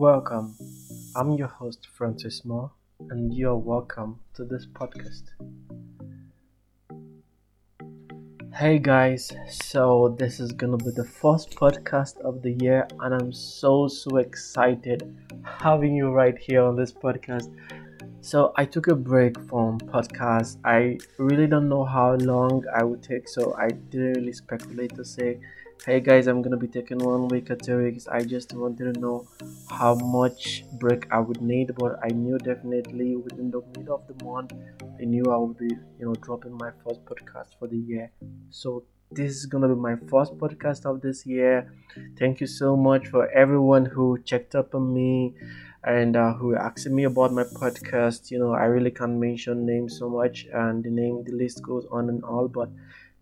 Welcome. I'm your host, Francis Moore, and you're welcome to this podcast. Hey guys, so this is gonna be the first podcast of the year, and I'm so so excited having you right here on this podcast. So I took a break from podcast. I really don't know how long I would take, so I didn't really speculate to say hey guys i'm gonna be taking one week two weeks. I just wanted to know how much break i would need but i knew definitely within the middle of the month i knew i would be you know dropping my first podcast for the year. So this is gonna be my first podcast of this year. Thank you so much for everyone who checked up on me and uh, who asked me about my podcast. You know i really can't mention names so much and the name the list goes on and all but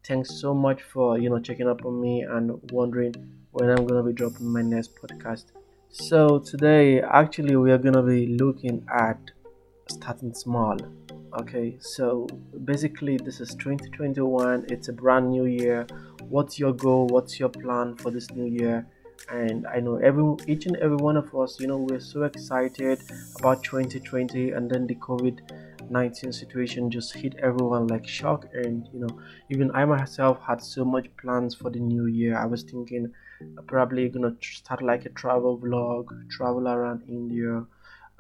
thanks so much for you know checking up on me and wondering when i'm gonna be dropping my next podcast. So today actually we are gonna be looking at starting small okay? So basically this is 2021 it's a brand new year. What's your goal? What's your plan for this new year? And i know every each and every one of us you know we're so excited about 2020 and then the covid 19 situation just hit everyone like shock. And you know even i myself had so much plans for the new year. I was thinking uh, probably gonna start like a travel vlog travel around india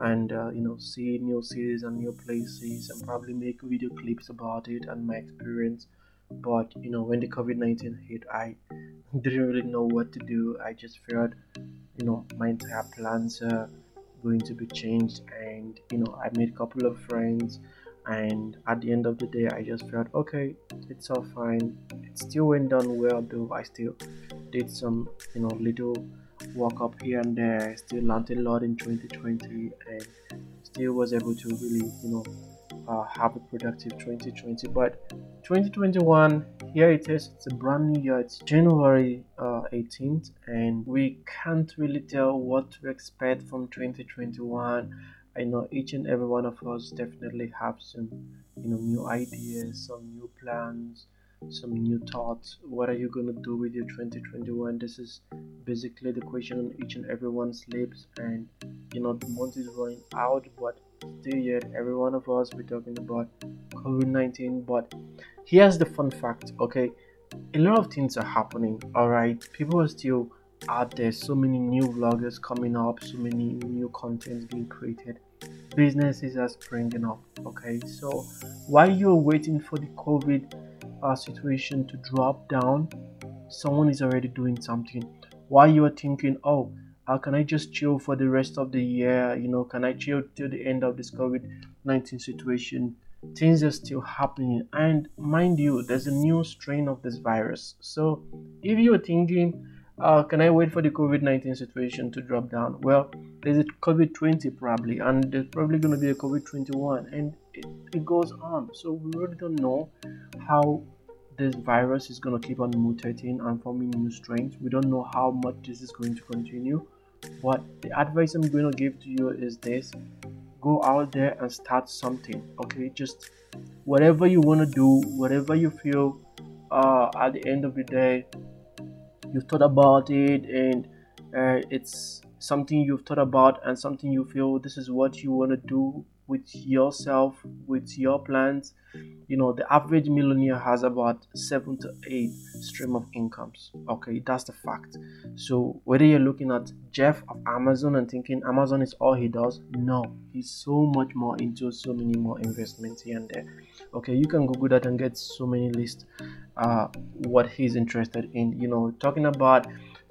and uh, you know see new cities and new places and probably make video clips about it and my experience. But you know when the covid-19 hit i didn't really know what to do. I just feared you know my entire plans uh, going to be changed. And you know i made a couple of friends and at the end of the day i just felt okay it's all fine. It still went down well though i still did some you know little work up here and there. I still learned a lot in 2020 and still was able to really you know uh, have a productive 2020 but 2021 here it is. It's a brand new year. It's january uh, 18th and we can't really tell what to expect from 2021 i know each and every one of us definitely have some you know new ideas some new plans some new thoughts. What are you going to do with your 2021 this is basically the question on each and everyone's lips and you know the month is running out but still yet every one of us we're talking about covid-19 but here's the fun fact okay? A lot of things are happening all right people are still out there. So many new vloggers coming up so many new contents being created. Businesses are springing up okay? So while you're waiting for the covid uh, situation to drop down someone is already doing something. While you're thinking oh how can I just chill for the rest of the year? You know, can I chill till the end of this COVID 19 situation? Things are still happening, and mind you, there's a new strain of this virus. So, if you're thinking, uh, can I wait for the COVID 19 situation to drop down? Well, there's a COVID 20 probably, and there's probably going to be a COVID 21, and it, it goes on. So, we really don't know how this virus is going to keep on mutating and forming new strains. We don't know how much this is going to continue. But the advice I'm going to give to you is this go out there and start something, okay? Just whatever you want to do, whatever you feel uh, at the end of the day, you've thought about it and uh, it's something you've thought about and something you feel this is what you want to do with yourself, with your plans. You know, the average millionaire has about seven to eight stream of incomes. Okay, that's the fact. So whether you're looking at Jeff of Amazon and thinking Amazon is all he does, no, he's so much more into so many more investments here and there. Okay, you can Google that and get so many lists uh what he's interested in. You know, talking about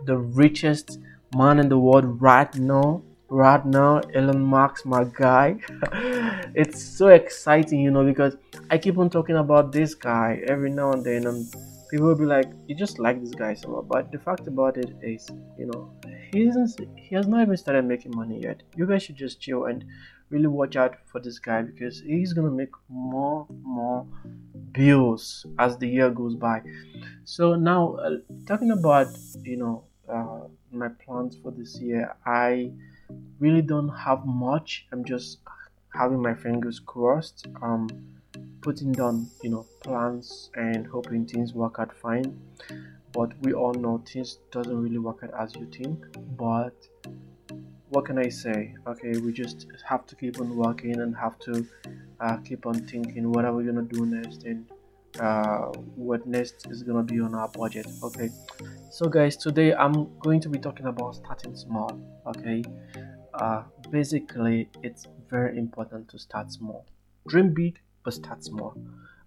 the richest man in the world right now right now elon musk my guy. It's so exciting you know because i keep on talking about this guy. Every now and then and people will be like you just like this guy so much. But the fact about it is you know he isn't he has not even started making money yet. You guys should just chill and really watch out for this guy because he's gonna make more more bills as the year goes by. So now uh, talking about you know uh, my plans for this year i really don't have much. I'm just having my fingers crossed, um, putting down, you know, plans and hoping things work out fine. But we all know things doesn't really work out as you think. But what can I say? Okay, we just have to keep on working and have to uh, keep on thinking what are we gonna do next and uh, what next is gonna be on our budget. Okay, so guys, today I'm going to be talking about starting small. Okay, uh, basically, it's very important to start small. Dream big, but start small.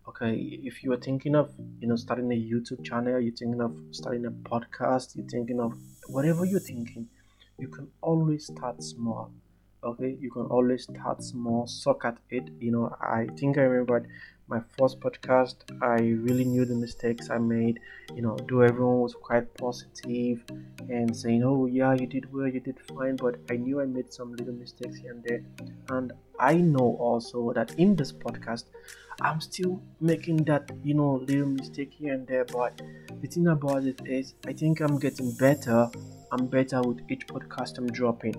Okay, if you are thinking of you know starting a YouTube channel, you're thinking of starting a podcast, you're thinking of whatever you're thinking you can always start small okay you can always start small suck at it you know. I think i remembered my first podcast i really knew the mistakes i made you know though everyone was quite positive and saying oh yeah you did well you did fine but i knew i made some little mistakes here and there. And i know also that in this podcast i'm still making that you know little mistake here and there but the thing about it is i think i'm getting better. I'm better with each podcast I'm dropping.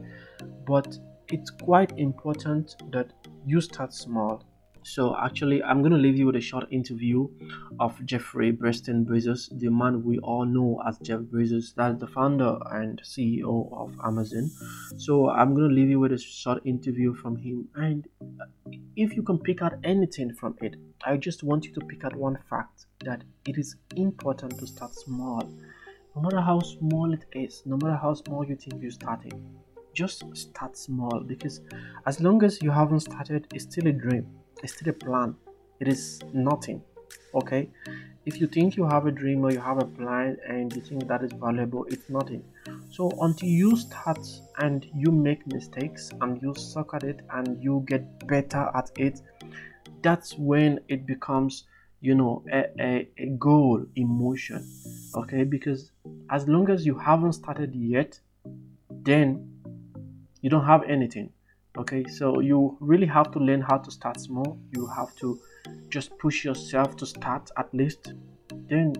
But it's quite important that you start small. So actually, I'm gonna leave you with a short interview of Jeffrey Preston Bezos, the man we all know as Jeff Bezos. That's the founder and CEO of Amazon. So I'm gonna leave you with a short interview from him, and if you can pick out anything from it, I just want you to pick out one fact that it is important to start small no matter how small it is, no matter how small you think you're starting, just start small because as long as you haven't started, it's still a dream, it's still a plan, it is nothing. Okay, if you think you have a dream or you have a plan and you think that is valuable, it's nothing. So until you start and you make mistakes and you suck at it and you get better at it, that's when it becomes you know a, a, a goal emotion okay because as long as you haven't started yet then you don't have anything okay? So you really have to learn how to start small. You have to just push yourself to start at least. Then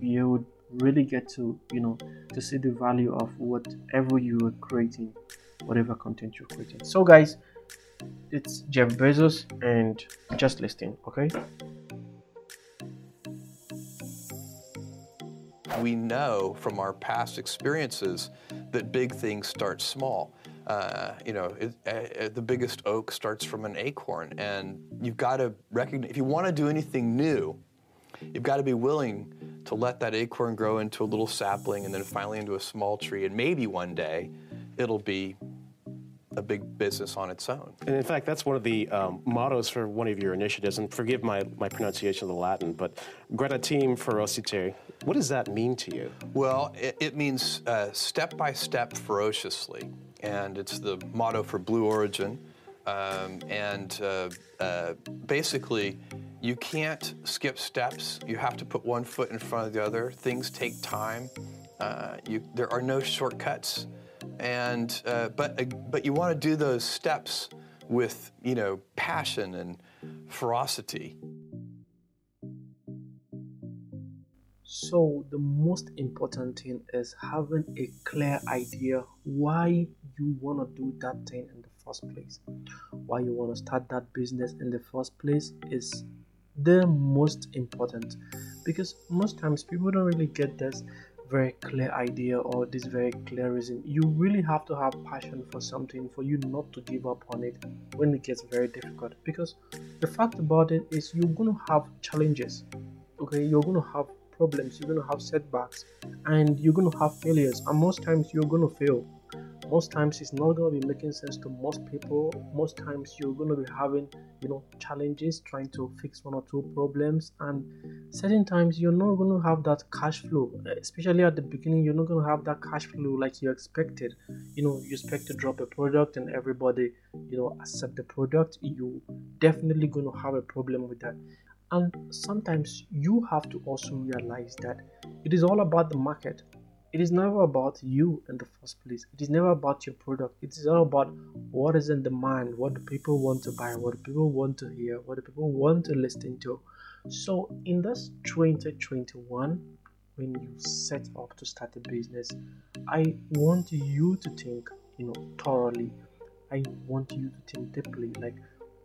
you would really get to you know to see the value of whatever you are creating whatever content you're creating. So guys it's jeff bezos and just listing okay? We know from our past experiences that big things start small. Uh, you know, it, uh, the biggest oak starts from an acorn, and you've got to recognize if you want to do anything new, you've got to be willing to let that acorn grow into a little sapling and then finally into a small tree, and maybe one day it'll be a big business on its own. And in fact, that's one of the um, mottos for one of your initiatives. And forgive my, my pronunciation of the Latin, but Gradatim ferociter. What does that mean to you? Well, it, it means uh, step by step ferociously. And it's the motto for Blue Origin. Um, and uh, uh, basically, you can't skip steps. You have to put one foot in front of the other. Things take time. Uh, you, there are no shortcuts and uh, but uh, but you want to do those steps with you know passion and ferocity. So the most important thing is having a clear idea why you want to do that thing in the first place. Why you want to start that business in the first place is the most important. Because most times people don't really get this very clear idea or this very clear reason. You really have to have passion for something for you not to give up on it when it gets very difficult. Because the fact about it is you're going to have challenges okay? You're to have problems you're going to have setbacks and you're going to have failures and most times you're going to fail. Most times it's not going to be making sense to most people. Most times you're going to be having you know challenges trying to fix one or two problems and certain times you're not going to have that cash flow. Especially at the beginning you're not going to have that cash flow like you expected. You know you expect to drop a product and everybody you know accept the product. You definitely going to have a problem with that and sometimes you have to also realize that it is all about the market. It is never about you in the first place. It is never about your product. It is all about what is in demand what do people want to buy what do people want to hear what do people want to listen to. So in this 2021 when you set up to start a business i want you to think you know thoroughly. I want you to think deeply. Like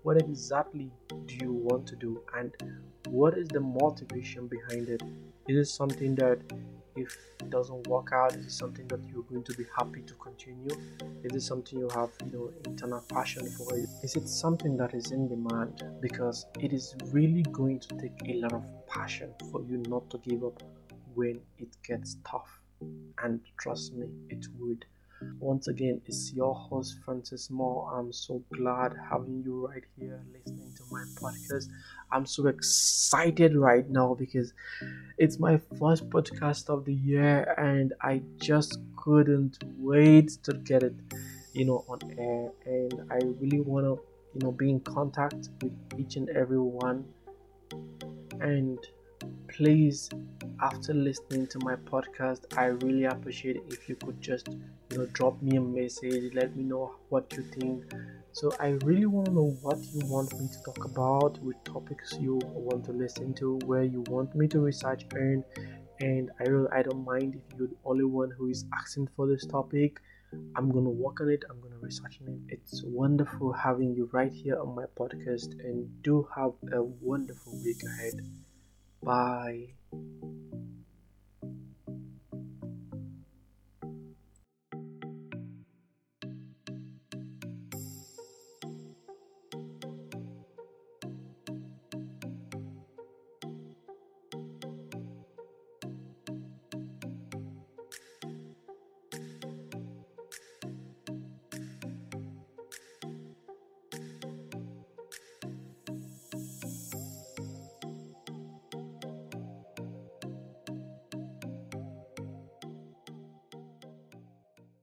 what exactly do you want to do? And what is the motivation behind it? Is it something that if it doesn't work out is it something that you're going to be happy to continue? Is it something you have you know internal passion for? Is it something that is in demand? Because it is really going to take a lot of passion for you not to give up when it gets tough. And trust me it would once again, it's your host Francis Moore. I'm so glad having you right here listening to my podcast. I'm so excited right now because it's my first podcast of the year and I just couldn't wait to get it, you know, on air. And I really want to, you know, be in contact with each and every one. And please after listening to my podcast i really appreciate if you could just you know drop me a message let me know what you think. So i really want to know what you want me to talk about with topics you want to listen to where you want me to research and and i really i don't mind if you're the only one who is asking for this topic. I'm gonna work on it i'm gonna research it. It's wonderful having you right here on my podcast and do have a wonderful week ahead. Bye.